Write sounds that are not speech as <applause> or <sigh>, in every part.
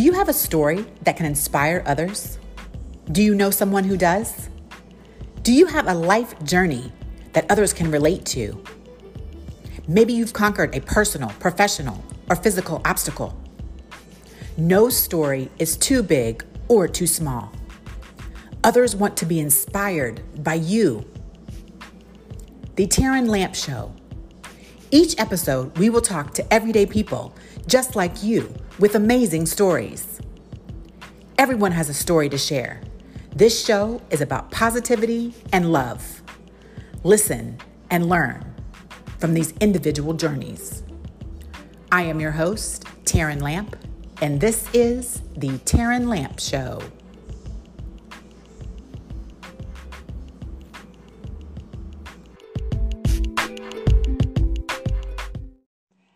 Do you have a story that can inspire others? Do you know someone who does? Do you have a life journey that others can relate to? Maybe you've conquered a personal, professional, or physical obstacle. No story is too big or too small. Others want to be inspired by you. The Taryn Lamp Show. Each episode, we will talk to everyday people just like you with amazing stories. Everyone has a story to share. This show is about positivity and love. Listen and learn from these individual journeys. I am your host, Taryn Lamp, and this is the Taryn Lamp Show.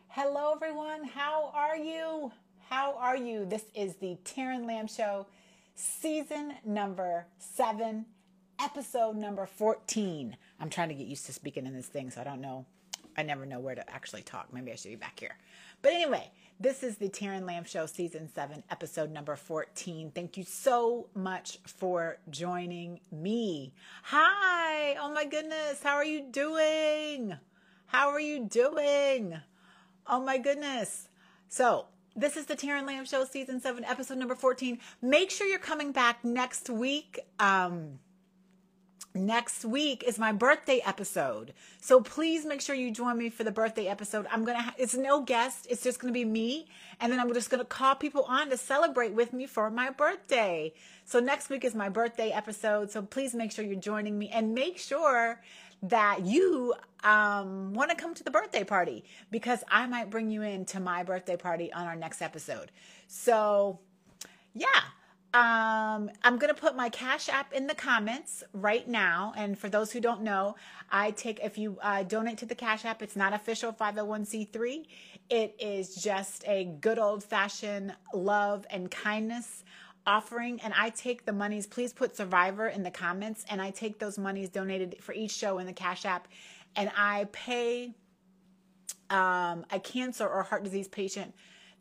Hello, everyone. How are you? How are you? This is the Taryn Lamp Show, season number seven, episode number 14. I'm trying to get used to speaking in this thing, so I don't know. I never know where to actually talk. Maybe I should be back here. But anyway, this is the Taryn Lamp Show, season seven, episode number 14. Thank you so much for joining me. Hi. Oh my goodness. How are you doing? How are you doing? Oh my goodness. So, this is the Taryn Lamp Show, season seven, episode number 14. Make sure you're coming back next week. Um, next week is my birthday episode. So please make sure you join me for the birthday episode. I'm going to, ha- it's no guest. It's just going to be me. And then I'm just going to call people on to celebrate with me for my birthday. So next week is my birthday episode. So please make sure you're joining me and make sure that you um, want to come to the birthday party because I might bring you in to my birthday party on our next episode. So, yeah. Um, I'm going to put my Cash App in the comments right now. And for those who don't know, I take, if you uh, donate to the Cash App, it's not official 501c3. It is just a good old fashioned love and kindness offering and I take the monies. Please put survivor in the comments and I take those monies donated for each show in the Cash App and I pay um, a cancer or heart disease patient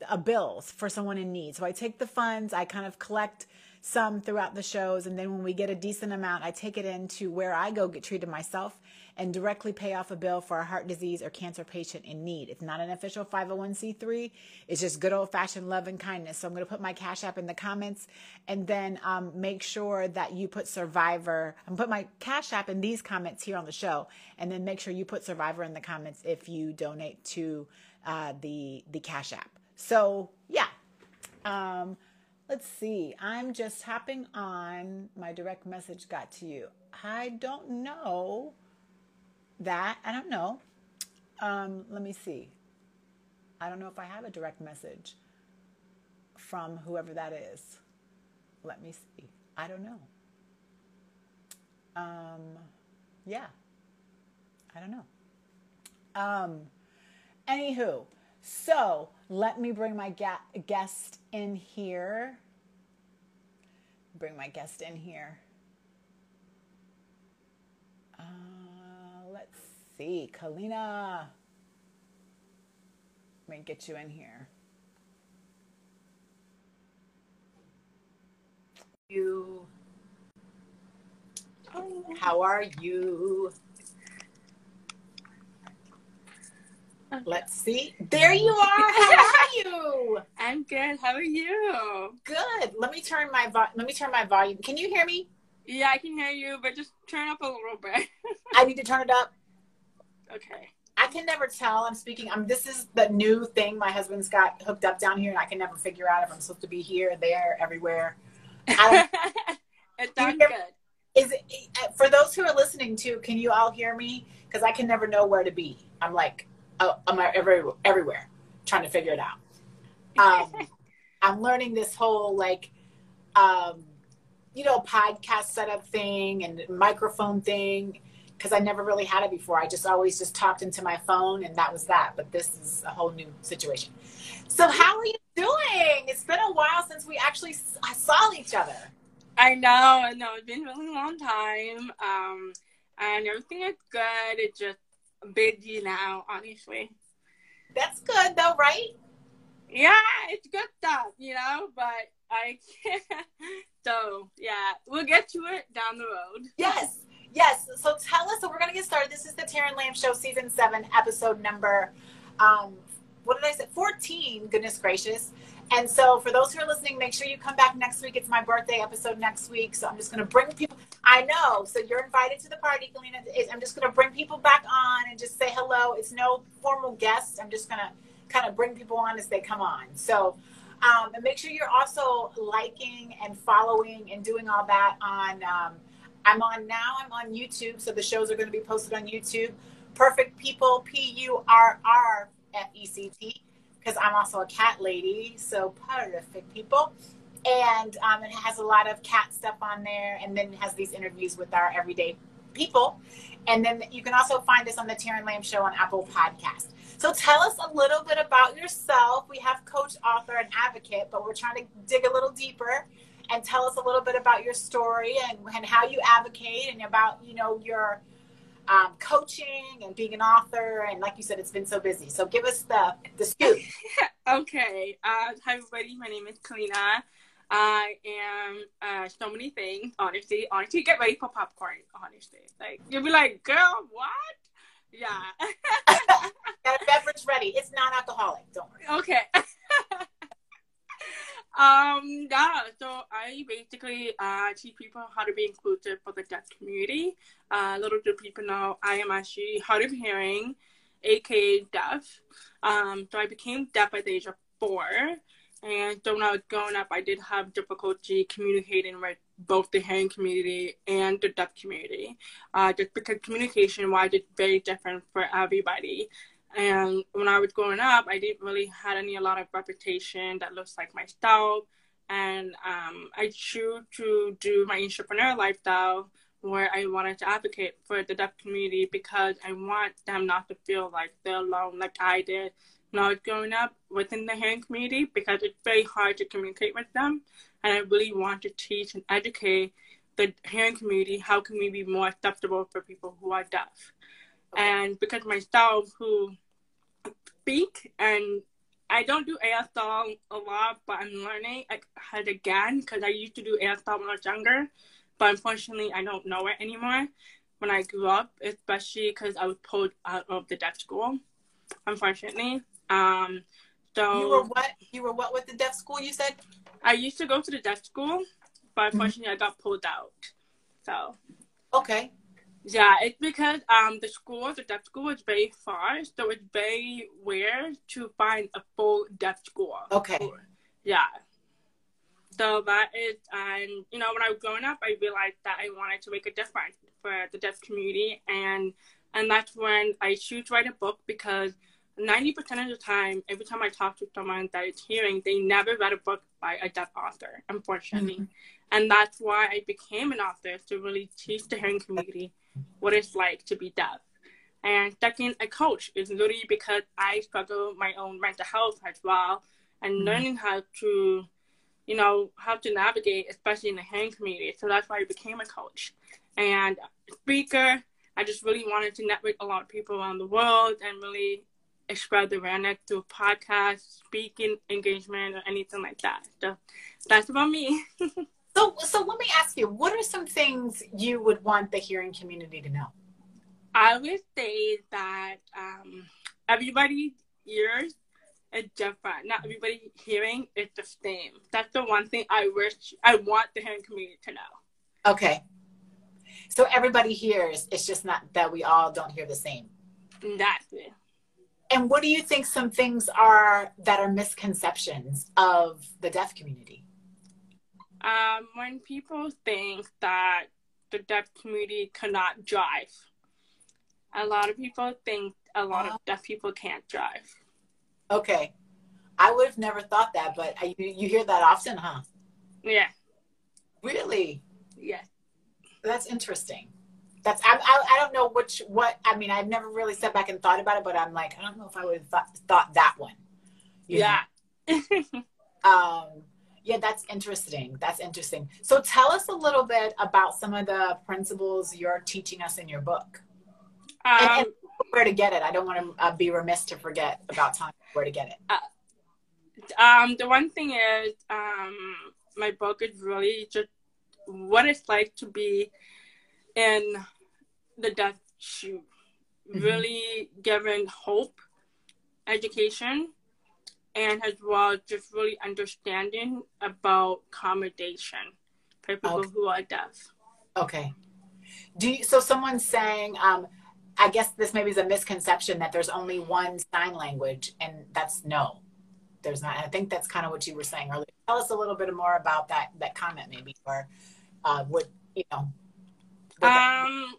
a bills for someone in need. So I take the funds, I kind of collect some throughout the shows, and then when we get a decent amount, I take it into where I go get treated myself and directly pay off a bill for a heart disease or cancer patient in need. It's not an official 501c3. It's just good old fashioned love and kindness. So I'm going to put my Cash App in the comments and then um, make sure that you put Survivor. I'm put my Cash App in these comments here on the show, and then make sure you put Survivor in the comments if you donate to uh, the the Cash App. So yeah. Um, let's see. I'm just hopping on. My direct message got to you. I don't know that. I don't know. Um, let me see. I don't know if I have a direct message from whoever that is. Let me see. I don't know. Um, yeah. I don't know. Um, anywho, so let me bring my ga- guest in here. Bring my guest in here. Uh, let's see. Kalina. Let me get you in here. You. How are you? Let's see. There you are. How are you? <laughs> I'm good. How are you? Good. Let me turn my vo- let me turn my volume. Can you hear me? Yeah, I can hear you, but just turn up a little bit. <laughs> I need to turn it up. Okay. I can never tell. I'm speaking. I'm. This is the new thing my husband's got hooked up down here, and I can never figure out if I'm supposed to be here, there, everywhere. I <laughs> it Do you sounds hear- good. is it for those who are listening too? Can you all hear me? Because I can never know where to be. I'm like, oh, I'm every, everywhere, trying to figure it out. Um, <laughs> I'm learning this whole like, um, you know, podcast setup thing and microphone thing because I never really had it before. I just always just talked into my phone and that was that. But this is a whole new situation. So how are you doing? It's been a while since we actually saw each other. I know, I know. It's been a really long time. Um, and everything is good. It's just busy now, honestly. That's good though, right? Yeah, it's good stuff, you know, but I <laughs> can't. So, yeah, we'll get to it down the road. Yes. Yes. So tell us. So we're to get started. This is the Taryn Lamp Show, season seven, episode number, um, what did I say? 14. Goodness gracious. And so for those who are listening, make sure you come back next week. It's my birthday episode next week. So I'm just going to bring people. I know. So you're invited to the party, Kalina. I'm just going to bring people back on and just say hello. It's no formal guest. I'm just going to kind of bring people on as they come on. So, um, and make sure you're also liking and following and doing all that on. Um, I'm on now. I'm on YouTube, so the shows are going to be posted on YouTube. Purrfect People, P U R R F E C T, because I'm also a cat lady. So Purrfect People, and um, it has a lot of cat stuff on there, and then it has these interviews with our everyday people. And then you can also find us on the Taryn Lamp Show on Apple Podcast. So tell us a little bit about yourself. We have coach, author, and advocate, but we're trying to dig a little deeper and tell us a little bit about your story and, and how you advocate and about, you know, your um, coaching and being an author. And like you said, it's been so busy. So give us the, the scoop. <laughs> okay. Uh, hi, everybody. My name is Kalina. I am uh, so many things, honestly. Honestly, get ready for popcorn, honestly. Like, you'll be like, girl, what? Yeah. <laughs> Got a beverage ready. It's non-alcoholic. Don't worry. Okay. <laughs> um. Yeah. So I basically uh, teach people how to be inclusive for the deaf community. Uh, little do people know I am actually hard of hearing, aka deaf. Um. So I became deaf at the age of four. And so when I was growing up, I did have difficulty communicating with both the hearing community and the deaf community, uh, just because communication wise it's very different for everybody. And when I was growing up, I didn't really had any a lot of reputation that looks like my style. And um, I chose to do my entrepreneur lifestyle where I wanted to advocate for the deaf community because I want them not to feel like they're alone like I did not growing up within the hearing community because it's very hard to communicate with them. And I really want to teach and educate the hearing community how can we be more acceptable for people who are deaf. Okay. And because myself who speak and I don't do ASL a lot, but I'm learning it again because I used to do ASL when I was younger, but unfortunately I don't know it anymore. When I grew up, especially because I was pulled out of the deaf school, unfortunately. Um, so you were what? You were what with the deaf school? You said I used to go to the deaf school, but mm-hmm. unfortunately, mm-hmm. I got pulled out. So okay, yeah, it's because um the school, the deaf school, is very far, so it's very rare to find a full deaf school. Okay. Yeah. So that is, and you know, when I was growing up, I realized that I wanted to make a difference for the deaf community, and and that's when I choose to write a book because 90% of the time, every time I talk to someone that is hearing, they never read a book by a deaf author, unfortunately. Mm-hmm. And that's why I became an author to really teach the hearing community what it's like to be deaf. And second, a coach is really because I struggle with my own mental health as well and mm-hmm. learning how to, you know, how to navigate, especially in the hearing community. So that's why I became a coach. And speaker, I just really wanted to network a lot of people around the world and really spread the awareness through podcast, speaking engagement, or anything like that. So that's about me. <laughs> so, so let me ask you, what are some things you would want the hearing community to know? I would say that um, everybody ears is different. Not everybody hearing is the same. That's the one thing I wish I want the hearing community to know. Okay. So everybody hears. It's just not that we all don't hear the same. That's it. And what do you think some things are that are misconceptions of the deaf community? Um, when people think that the deaf community cannot drive, a lot of people think a lot of deaf people can't drive. Okay. I would have never thought that, but I, you hear that often, huh? Yeah. Really? Yes. That's interesting that's I, I, I don't know which what I mean I've never really sat back and thought about it but I'm like I don't know if I would have thought, thought that one yeah <laughs> um yeah that's interesting. That's interesting. So tell us a little bit about some of the principles you're teaching us in your book. Um, and, and, where to get it. I don't want to uh, be remiss to forget about time where to get it. Uh, Um, the one thing is, um, my book is really just what it's like to be in the deaf shoe. Mm-hmm. Really giving hope, education, and as well just really understanding about accommodation for people okay. who are deaf. Okay. Do you, so someone's saying, um, I guess this maybe is a misconception that there's only one sign language, and that's no, there's not. I think that's kind of what you were saying earlier. Tell us a little bit more about that that comment, maybe, or uh, what you know. What um,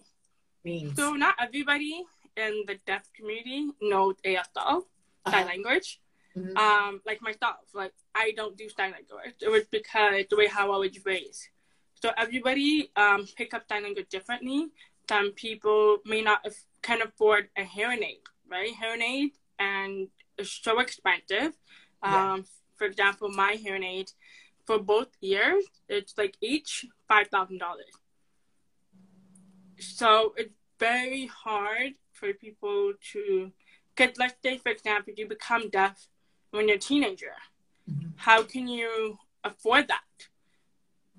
means. So not everybody in the deaf community knows ASL uh-huh. sign language. Mm-hmm. Um, like myself, like I don't do sign language. It was because the way how I was raised. So everybody um, pick up sign language differently. Some people may not can afford a hearing aid, right? Hearing aid and it's so expensive. Yeah. Um, for example, my hearing aid for both ears, it's like each five thousand dollars. So it's very hard for people to, because let's say, for example, you become deaf when you're a teenager. Mm-hmm. How can you afford that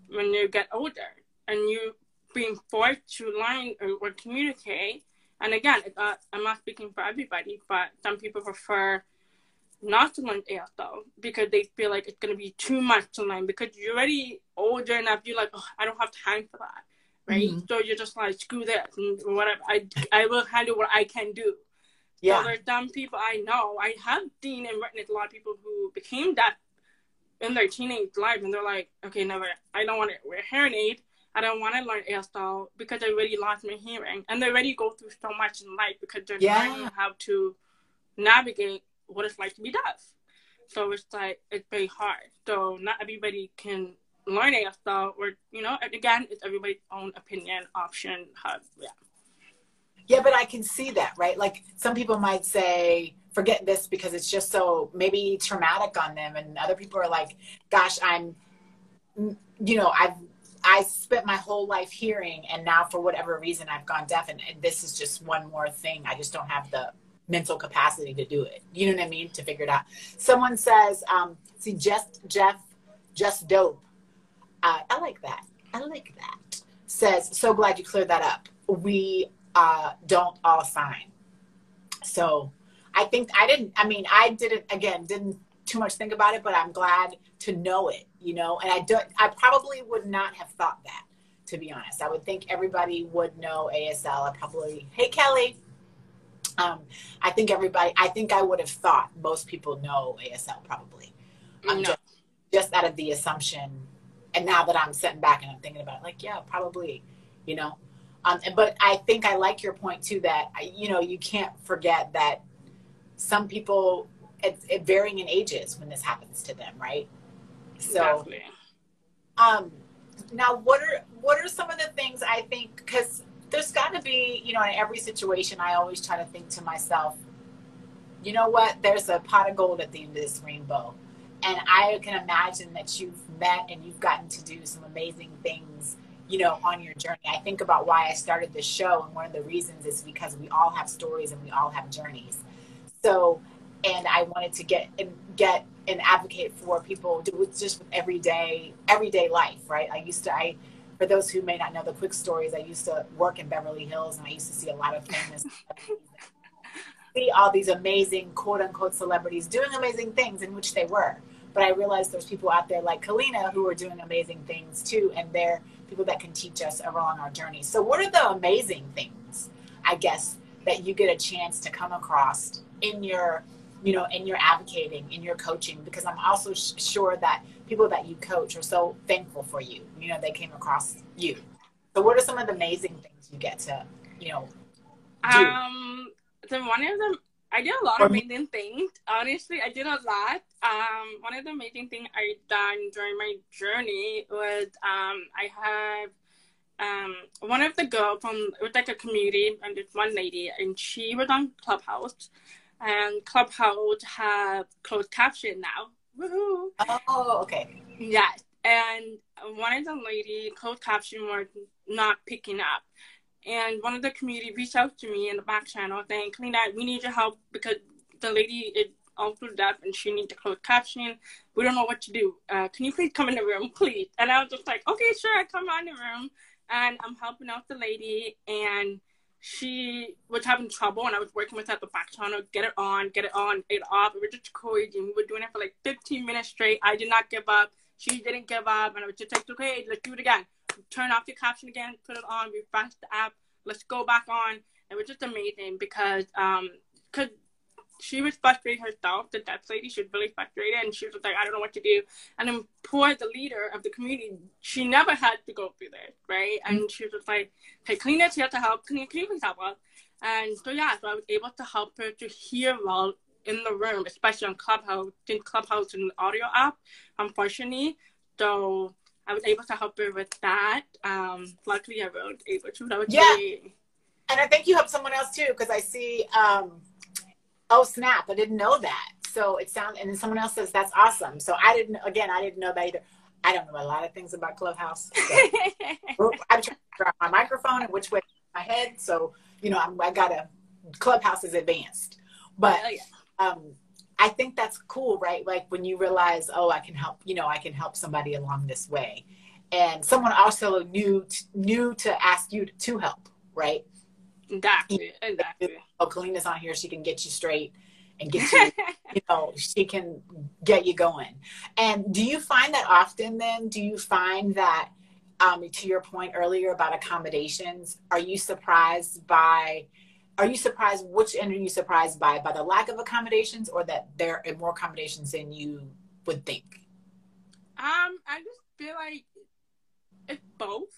when you get older and you being forced to learn or, or communicate? And again, uh, I'm not speaking for everybody, but some people prefer not to learn ASL because they feel like it's gonna be too much to learn because you're already older enough. You're like, oh, I don't have time for that, right? Mm-hmm. So you're just like, screw this and whatever. I I will handle what I can do. Yeah. So there's some people I know. I have seen and written a lot of people who became deaf in their teenage life, and they're like, okay, never. I don't want to wear hearing aid. I don't want to learn ASL because I already lost my hearing, and they already go through so much in life because they're yeah. learning how to navigate what it's like to be deaf. So it's like it's very hard. So not everybody can learn ASL, or you know, again, it's everybody's own opinion, option. How, yeah. Yeah, but I can see that, right? Like some people might say, forget this because it's just so maybe traumatic on them, and other people are like, gosh, I'm, you know, I've I spent my whole life hearing, and now for whatever reason I've gone deaf, and, and this is just one more thing. I just don't have the mental capacity to do it. You know what I mean? To figure it out. Someone says, um, see, just Jeff, just dope. Uh, I like that. I like that. Says, so glad you cleared that up. We uh, don't all sign. So I think I didn't, I mean, I didn't, again, didn't too much think about it, but I'm glad to know it, you know, and I don't, I probably would not have thought that, to be honest. I would think everybody would know ASL. I probably, hey, Kelly, um, I think everybody, I think I would have thought most people know ASL probably. I'm no. just, just out of the assumption. And now that I'm sitting back and I'm thinking about it, like, yeah, probably, you know. Um, but I think I like your point too that, you know, you can't forget that some people, it's it varying in ages when this happens to them, right? So, um, now what are what are some of the things I think because there's got to be, you know, in every situation, I always try to think to myself, you know what? There's a pot of gold at the end of this rainbow. And I can imagine that you've met and you've gotten to do some amazing things, you know, on your journey. I think about why I started this show. And one of the reasons is because we all have stories and we all have journeys. So, and I wanted to get and get and advocate for people do just with everyday everyday life, right? I used to I for those who may not know the quick stories, I used to work in Beverly Hills and I used to see a lot of famous <laughs> see all these amazing quote unquote celebrities doing amazing things in which they were. But I realized there's people out there like Kalina who are doing amazing things too, and they're people that can teach us along our journey. So what are the amazing things, I guess, that you get a chance to come across in your you know in your advocating in your coaching because i'm also sh- sure that people that you coach are so thankful for you. You know, they came across you. So, what are some of the amazing things you get to, you know, do? Um, one of them, I did a lot of amazing things. Honestly, I did a lot. Um, one of the amazing things I done during my journey was um, I have um, one of the girls from it was like a community and this one lady, and she was on Clubhouse, and Clubhouse have closed caption now. Woohoo! Oh, okay. Yes, and one of the lady closed caption was not picking up, and one of the community reached out to me in the back channel saying, "Kalina, we need your help because the lady is also deaf and she needs a closed caption. We don't know what to do. Uh, can you please come in the room, please? And I was just like, okay, sure. I come on the room and I'm helping out the lady and she was having trouble and I was working with her at the back channel, get it on, get it on, get it off. We were just encouraging. We were doing it for like 15 minutes straight. I did not give up. She didn't give up. And I was just like, okay, let's do it again. Turn off your caption again, put it on, refresh the app, let's go back on. It was just amazing because um, cause she was frustrated herself. The deaf lady, she was really frustrated, and she was like, "I don't know what to do." And then poor the leader of the community, she never had to go through this, right? And mm-hmm. she was like, "Hey, Kalina's here to help. Kalina, can you please help us?" And so yeah, so I was able to help her to hear well in the room, especially on Clubhouse, in Clubhouse and audio app, unfortunately. So I was able to help her with that. Um, luckily, I was able to. That was yeah. Really... And I think you helped someone else too, because I see um, oh snap, I didn't know that. So it sounds, and then someone else says that's awesome. So I didn't, again, I didn't know that either. I don't know a lot of things about Clubhouse. So <laughs> I'm trying to out my microphone and which way my head. So, you know, I'm, I got a Clubhouse is advanced. But oh, yeah. um, I think that's cool, right? Like when you realize, oh, I can help, you know, I can help somebody along this way. And someone also knew, knew to ask you to help, right? Exactly. Exactly. Oh, Kalina's on here. She can get you straight and get you, <laughs> you know, she can get you going. And do you find that often then? Do you find that, um, to your point earlier about accommodations, are you surprised by, are you surprised, which end are you surprised by? By the lack of accommodations or that there are more accommodations than you would think? Um, I just feel like it's both.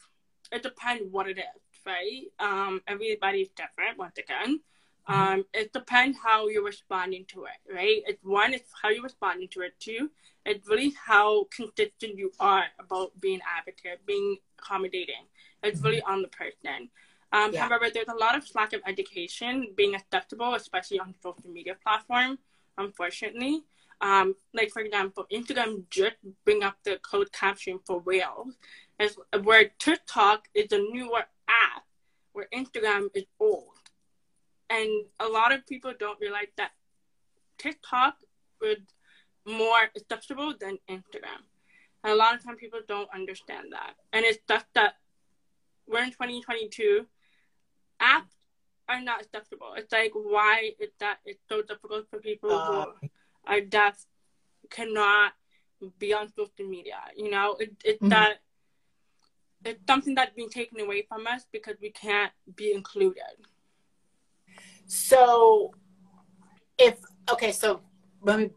It depends what it is right? Um, everybody's different once again. Mm-hmm. Um, it depends how you're responding to it, right? It's one, it's how you're responding to it. Two, it's really how consistent you are about being advocate, being accommodating. It's really mm-hmm. on the person. Um, yeah. However, there's a lot of lack of education being acceptable, especially on social media platform. Unfortunately, um, like for example, Instagram just bring up the closed caption for whales, as where TikTok is a newer app where Instagram is old. And a lot of people don't realize that TikTok is more acceptable than Instagram. And a lot of times people don't understand that. And it's just that we're in 2022, apps are not acceptable. It's like, why is that it's so difficult for people uh, who are deaf, cannot be on social media? You know, it, it's mm-hmm. that it's something that's being taken away from us because we can't be included. So, if okay, so let me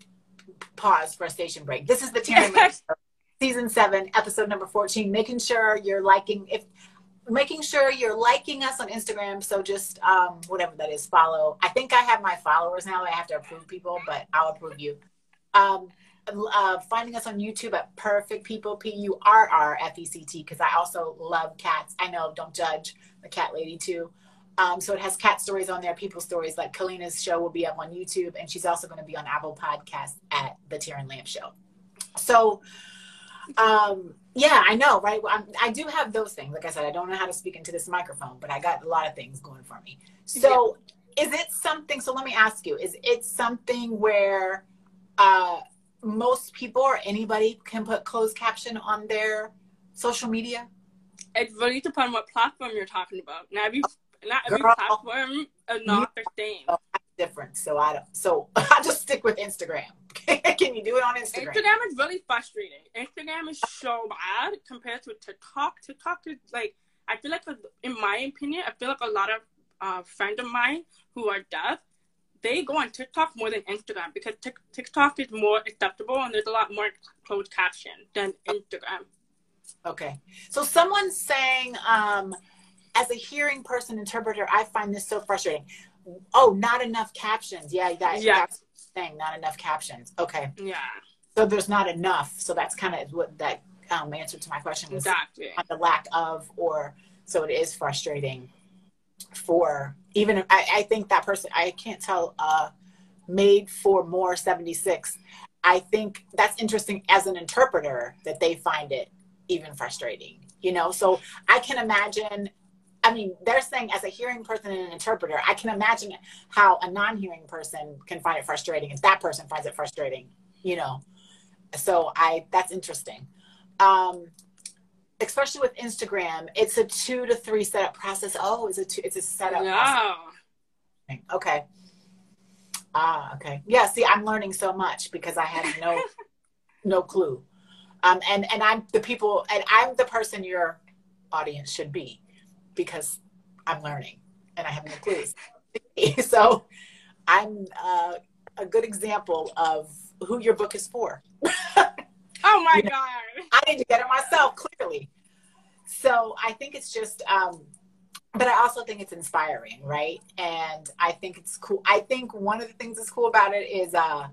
pause for a station break. This is the <laughs> Taryn season seven, episode number fourteen. Making sure you're liking if making sure you're liking us on Instagram. So just um, whatever that is, follow. I think I have my followers now. I have to approve people, but I'll approve you. Um, uh, finding us on YouTube at Purrfect People, P U R R F E C T, because I also love cats. I know, don't judge the cat lady too. Um, so it has cat stories on there, people stories. Like Kalina's show will be up on YouTube, and she's also going to be on Apple Podcast at the Taryn Lamp Show. So, um, yeah, I know, right? I'm, i do have those things. Like I said, I don't know how to speak into this microphone, but I got a lot of things going for me. So, yeah. is it something? So let me ask you: Is it something where? Uh, most people or anybody can put closed caption on their social media? It really depends on what platform you're talking about. Now, every, not every Girl, platform is not the same. Different. So I don't. So <laughs> I just stick with Instagram. <laughs> can you do it on Instagram? Instagram is really frustrating. Instagram is so bad compared to TikTok. TikTok is like I feel like, in my opinion, I feel like a lot of uh, friends of mine who are deaf they go on TikTok more than Instagram because TikTok is more acceptable and there's a lot more closed caption than Instagram. Okay. So someone's saying, um, as a hearing person interpreter, I find this so frustrating. Oh, not enough captions. Yeah, that, yeah. that's thing, not enough captions. Okay. Yeah. So there's not enough. So that's kind of what that um, answer to my question was exactly. the lack of, or so it is frustrating for even I, I think that person I can't tell uh made for more 76 I think that's interesting as an interpreter that they find it even frustrating you know so I can imagine I mean, they're saying as a hearing person and an interpreter, I can imagine how a non-hearing person can find it frustrating if that person finds it frustrating, you know. So I that's interesting. Um, especially with Instagram, it's a two to three setup process. Oh, it's a two, it's a setup. Yeah. Process. Okay. Ah, okay. Yeah. See, I'm learning so much because I had no, <laughs> no clue. Um, and and I'm the people, and I'm the person your audience should be, because I'm learning and I have no clues. <laughs> so, I'm uh, a good example of who your book is for. <laughs> oh my you know, god! I need to get it myself clearly. So I think it's just um, but I also think it's inspiring, right? And I think it's cool. I think one of the things that's cool about it is, uh,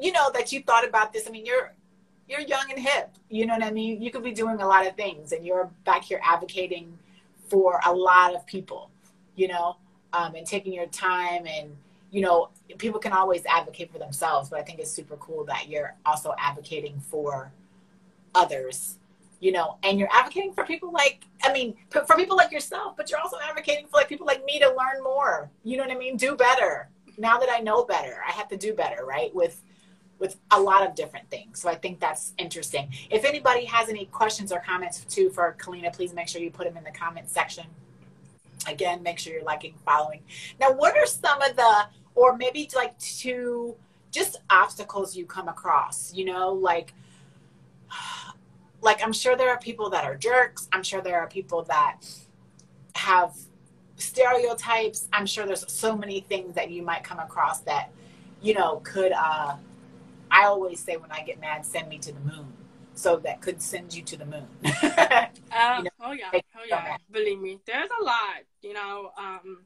you know, that you thought about this. I mean, you're you're young and hip. You know what I mean? You could be doing a lot of things, and you're back here advocating for a lot of people. You know, um, and taking your time, and you know, people can always advocate for themselves, but I think it's super cool that you're also advocating for others you know, and you're advocating for people like, I mean, for people like yourself, but you're also advocating for like people like me to learn more. You know what I mean? Do better. Now that I know better, I have to do better, right? With with a lot of different things. So I think that's interesting. If anybody has any questions or comments too for Kalina, please make sure you put them in the comment section. Again, make sure you're liking, following. Now, what are some of the, or maybe like two, just obstacles you come across? You know, like like I'm sure there are people that are jerks. I'm sure there are people that have stereotypes. I'm sure there's so many things that you might come across that, you know, could uh I always say when I get mad, send me to the moon. So that could send you to the moon. <laughs> um, you know, oh yeah, oh yeah. Believe me, there's a lot. You know, um,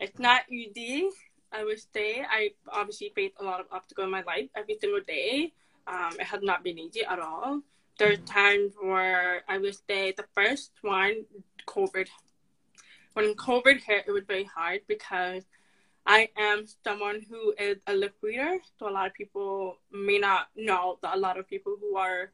it's not easy. I would say I obviously faced a lot of obstacles in my life every single day. Um, it has not been easy at all there's times where I would say the first one, COVID. When COVID hit, it was very hard because I am someone who is a lip reader. So a lot of people may not know that a lot of people who are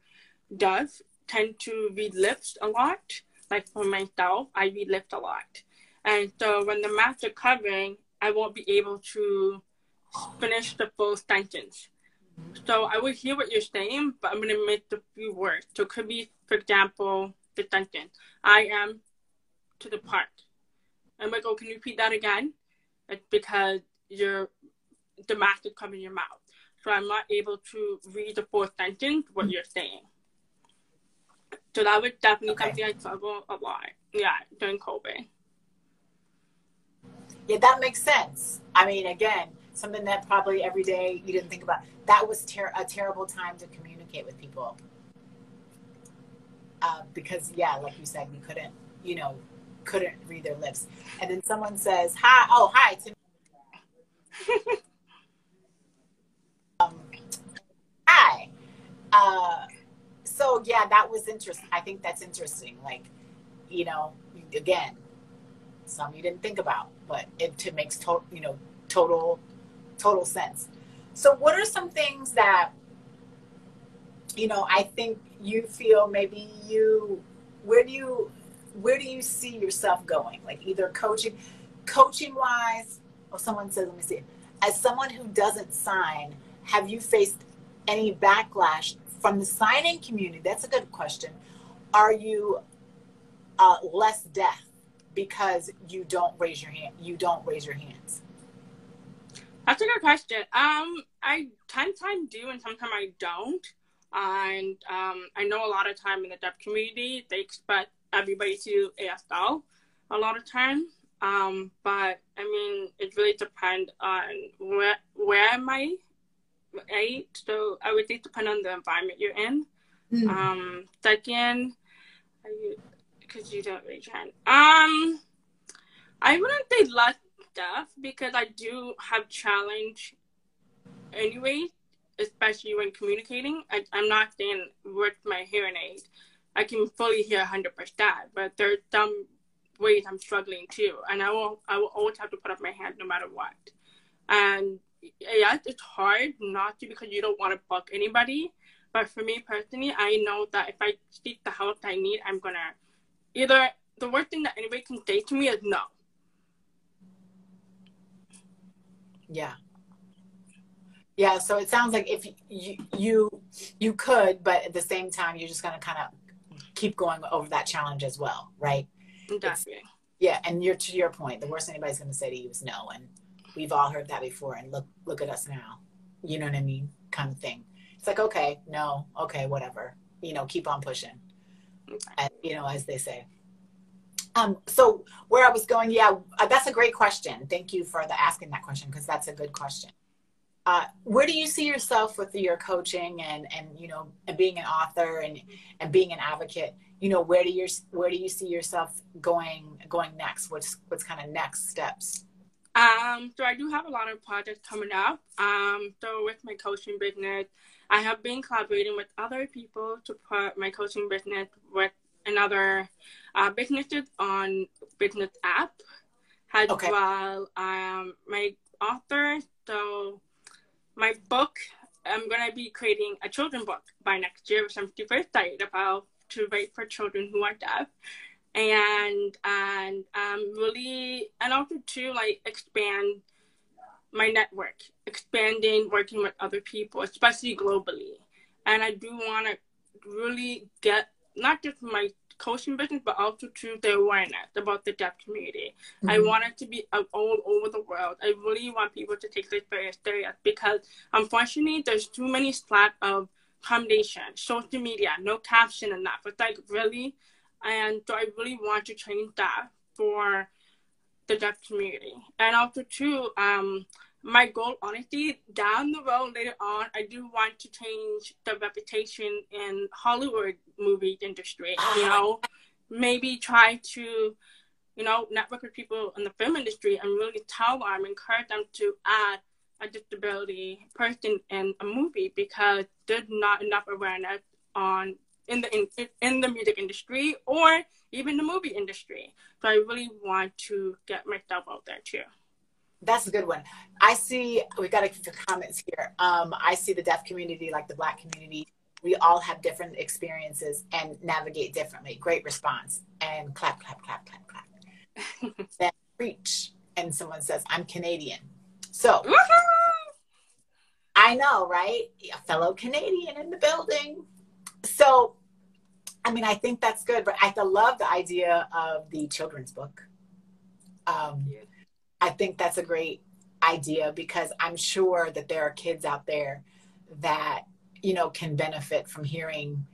deaf tend to read lips a lot. Like for myself, I read lips a lot. And so when the mask are covering, I won't be able to finish the full sentence. So I will hear what you're saying, but I'm going to make a few words. So it could be, for example, the sentence, I am to the park. I'm like, oh, can you repeat that again? It's because you're, the mask is covering your mouth. So I'm not able to read the full sentence, what you're saying. So that was definitely okay. something I struggled a lot. Yeah, during COVID. Yeah, that makes sense. I mean, again, something that probably every day you didn't think about. That was ter- a terrible time to communicate with people. Uh, because, yeah, like you said, we couldn't, you know, couldn't read their lips. And then someone says, hi, oh, hi, <laughs> um, hi. Uh, so, yeah, that was interesting. I think that's interesting. Like, you know, again, some you didn't think about, but it, makes total, you know, total total sense. So, what are some things that, you know, I think you feel maybe you, where do you, where do you see yourself going? Like either coaching, coaching wise, or someone says, let me see, as someone who doesn't sign, have you faced any backlash from the signing community? That's a good question. Are you uh, less deaf because you don't raise your hand? You don't raise your hands. That's a good question. Um, I sometimes do and sometimes I don't. And um, I know a lot of time in the deaf community, they expect everybody to ASL a lot of time. Um, but I mean, it really depends on where where am I right? So I would think depend on the environment you're in. Mm. Um, second, because you, you don't really can. Um, I wouldn't say less stuff because I do have challenge anyway, especially when communicating. I, am not saying with my hearing aid, I can fully hear 100%, but there's some ways I'm struggling too, and I will I will always have to put up my hand no matter what. And yeah, it's hard not to because you don't want to bug anybody. But for me personally, I know that if I seek the help I need, I'm gonna either the worst thing that anybody can say to me is no. Yeah. Yeah, so it sounds like if you you you could, but at the same time, you're just gonna kind of keep going over that challenge as well, right? Definitely. Yeah, and you're to your point. The worst anybody's gonna say to you is no, and we've all heard that before. And look, look at us now. You know what I mean? Kind of thing. It's like okay, no, okay, whatever. You know, keep on pushing. Okay. And, you know, as they say. Um, so where I was going, yeah, uh, that's a great question. Thank you for the asking that question because that's a good question. Uh, where do you see yourself with your coaching and and you know and being an author and and being an advocate? You know where do you where do you see yourself going going next? What's what's kind of next steps? Um so i do have a lot of projects coming up. Um so with my coaching business i have been collaborating with other people to put my coaching business with another uh, businesses on business app as okay. well um my author. So my book, I'm going to be creating a children book by next year, which I'm super excited about to write for children who are deaf. And and um really and also to like expand my network, expanding working with other people, especially globally. And I do want to really get not just my coaching business, but also to the awareness about the deaf community. Mm-hmm. I want it to be all over the world. I really want people to take this very serious because unfortunately, there's too many slack of foundation, social media, no caption enough. It's like really, and so I really want to change that for the deaf community. And also too, um, my goal, honestly, down the road later on, I do want to change the reputation in Hollywood movie industry. You oh, know, maybe try to, you know, network with people in the film industry and really tell them, encourage them to add a disability person in a movie because there's not enough awareness on in the in, in the music industry or even the movie industry. So I really want to get myself out there too. That's a good one. I see, we got a few comments here. Um, I see the deaf community, like the Black community, we all have different experiences and navigate differently. Great response. And clap, clap, clap, clap, clap. <laughs> then preach. And someone says, I'm Canadian. So I know, right? A fellow Canadian in the building. So, I mean, I think that's good, but I love the idea of the children's book. Um, yeah I think that's a great idea because I'm sure that there are kids out there that, you know, can benefit from hearing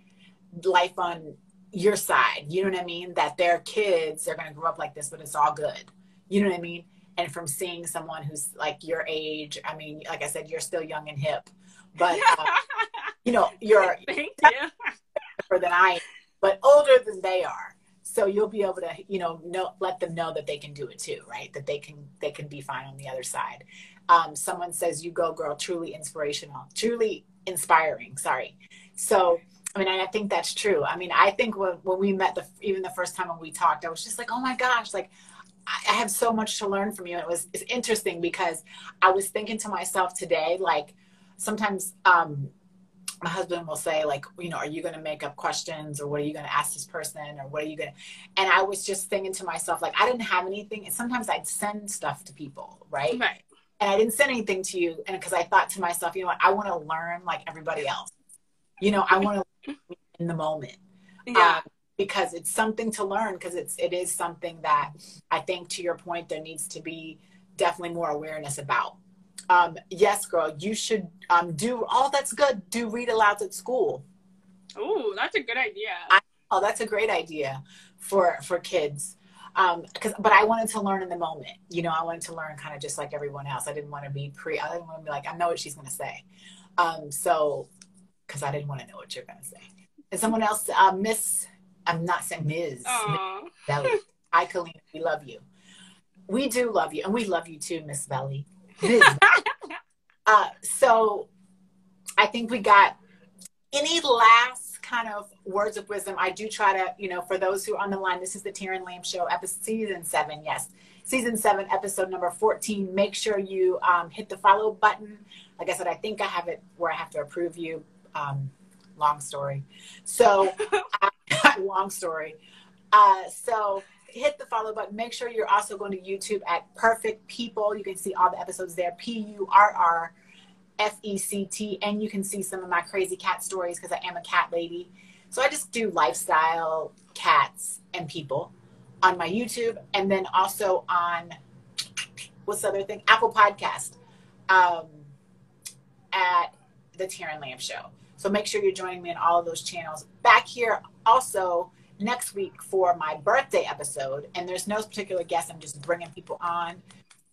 life on your side. You know what I mean? That their kids are going to grow up like this, but it's all good. You know what I mean? And from seeing someone who's like your age, I mean, like I said, you're still young and hip, but uh, <laughs> you know, you're Thank you. than I, but older than they are so you'll be able to you know know, let them know that they can do it too right? That they can they can be fine on the other side. Um, someone says you go girl truly inspirational truly inspiring sorry. So i mean i think that's true. I mean i think when, when we met the even the first time when we talked i was just like oh my gosh like I have so much to learn from you. It was it's interesting because I was thinking to myself today, like sometimes um, my husband will say like you know are you going to make up questions or what are you going to ask this person or what are you going to and i was just thinking to myself like i didn't have anything and sometimes i'd send stuff to people right? Right. And i didn't send anything to you and because i thought to myself you know what? I want to learn like everybody else. You know i want to <laughs> in the moment. Yeah. Um, because it's something to learn because it's it is something that i think to your point there needs to be definitely more awareness about um, yes, girl, you should um, do all that's good. Do read alouds at school. Oh, that's a good idea. I, oh, that's a great idea for for kids. Um, cause, but I wanted to learn in the moment. You know, I wanted to learn kind of just like everyone else. I didn't want to be pre. I didn't want to be like, I know what she's going to say. Um, so, because I didn't want to know what you're going to say. And someone else, uh, Miss, I'm not saying Ms. Ms. Belly. Hi, Colleen. We love you. We do love you, and we love you too, Miss Belly. Uh, so I think we got any last kind of words of wisdom. I do try to, you know, for those who are on the line, this is the Taryn Lamp Show, episode season seven. Yes, season seven, episode number 14. Make sure you um, hit the follow button. Like I said, I think I have it where I have to approve you. Um, long story. So, <laughs> uh, <laughs> long story. Uh, so hit the follow button. Make sure you're also going to YouTube at Purrfect People. You can see all the episodes there. P U R R F E C T. And you can see some of my crazy cat stories because I am a cat lady. So I just do lifestyle, cats, and people on my YouTube. And then also on what's the other thing? Apple Podcast um, at the Taryn Lamp Show. So make sure you're joining me in all of those channels. Back here also next week for my birthday episode. And there's no particular guest. I'm just bringing people on.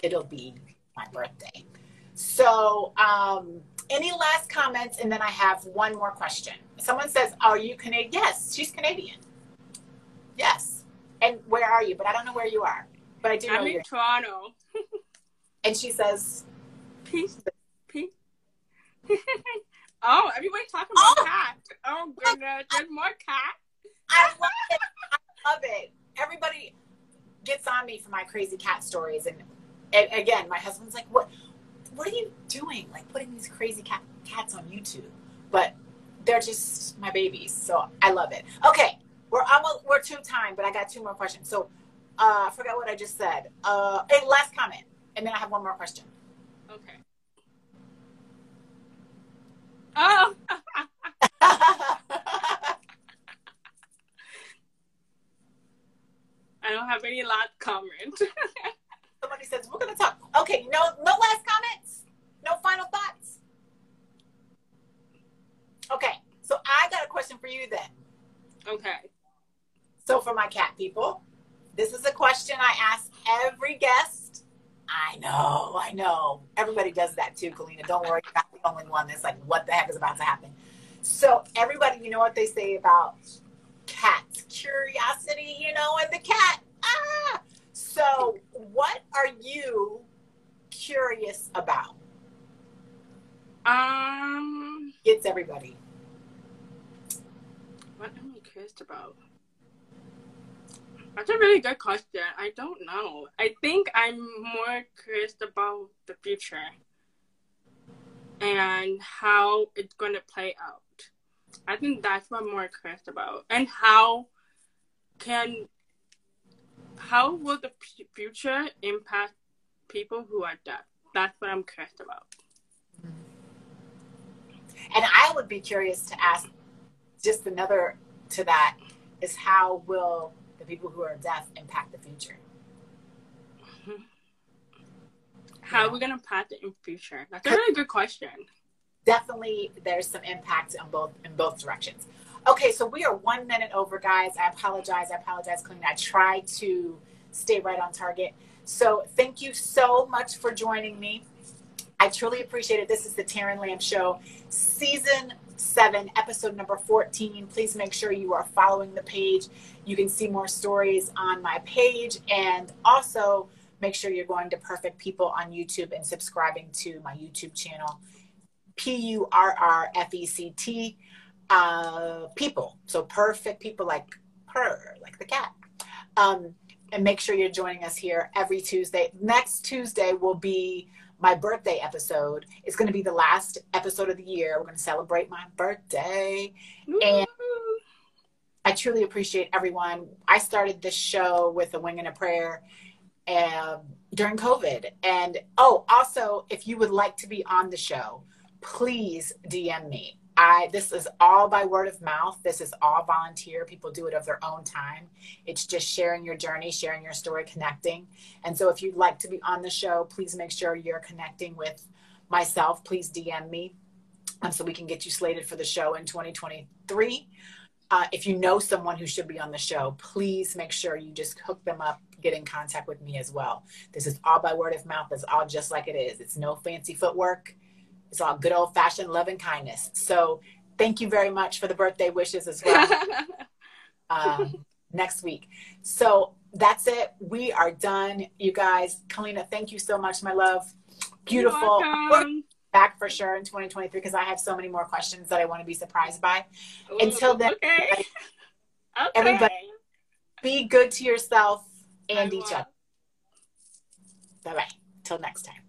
It'll be my birthday. So, um, any last comments? And then I have one more question. Someone says, Are you Canadian? Yes, she's Canadian. Yes. And where are you? But I don't know where you are. But I do know I'm in Toronto. <laughs> And she says, Peace. Peace. <laughs> oh, everybody's talking about Oh. cat. Oh goodness, there's more cat. I love it. I love it. Everybody gets on me for my crazy cat stories, and, and again, my husband's like, "What? What are you doing? Like putting these crazy cat cats on YouTube?" But they're just my babies, so I love it. Okay, we're almost we're two time, but I got two more questions. So uh, I forgot what I just said. Uh, last comment, and then I have one more question. Okay. Oh, <laughs> <laughs> I don't have any last comment. <laughs> Somebody says we're gonna talk. Okay, no, no last comments. No final thoughts. Okay, so I got a question for you then. okay. So for my cat people, this is a question I ask every guest. I know, I know. Everybody does that too, Kalina. Don't worry, you're not the only one that's like, what the heck is about to happen? So everybody, you know what they say about cats? Curiosity, you know, and the cat. Ah! So what are you curious about? Um, it's everybody. what am I curious about? That's a really good question. I don't know. I think I'm more curious about the future and how it's going to play out. I think that's what I'm more curious about. And how can how will the p- future impact people who are deaf? That's what I'm curious about. And I would be curious to ask just another to that is how will the people who are deaf impact the future? <laughs> How are we going to impact it in future? That's a really good question. Definitely there's some impact on both in both directions. Okay, so we are one minute over, guys. I apologize. I apologize, Clean. I try to stay right on target. So thank you so much for joining me. I truly appreciate it. This is the Terran Lamp Show, season seven, episode number 14. Please make sure you are following the page. You can see more stories on my page. And also make sure you're going to Purrfect People on YouTube and subscribing to my YouTube channel, P U R R F E C T, uh, people. So Purrfect People like her, like the cat. Um, and make sure you're joining us here every Tuesday. Next Tuesday will be my birthday episode. It's going to be the last episode of the year. We're going to celebrate my birthday. And- I truly appreciate everyone. I started this show with a wing and a prayer um, during COVID. And oh, also, if you would like to be on the show, please DM me. I this is all by word of mouth. This is all volunteer. People do it of their own time. It's just sharing your journey, sharing your story, connecting. And so if you'd like to be on the show, please make sure you're connecting with myself. Please DM me um, so we can get you slated for the show in 2023. Uh, if you know someone who should be on the show, please make sure you just hook them up, get in contact with me as well. This is all by word of mouth. It's all just like it is. It's no fancy footwork. It's all good old fashioned love and kindness. So thank you very much for the birthday wishes as well <laughs> um, next week. So that's it. We are done, you guys. Kalina, thank you so much, my love. Beautiful. Back for sure in 2023 because I have so many more questions that I want to be surprised by. Until then, okay. okay. everybody- Be good to yourself and each other. Bye bye. Till next time.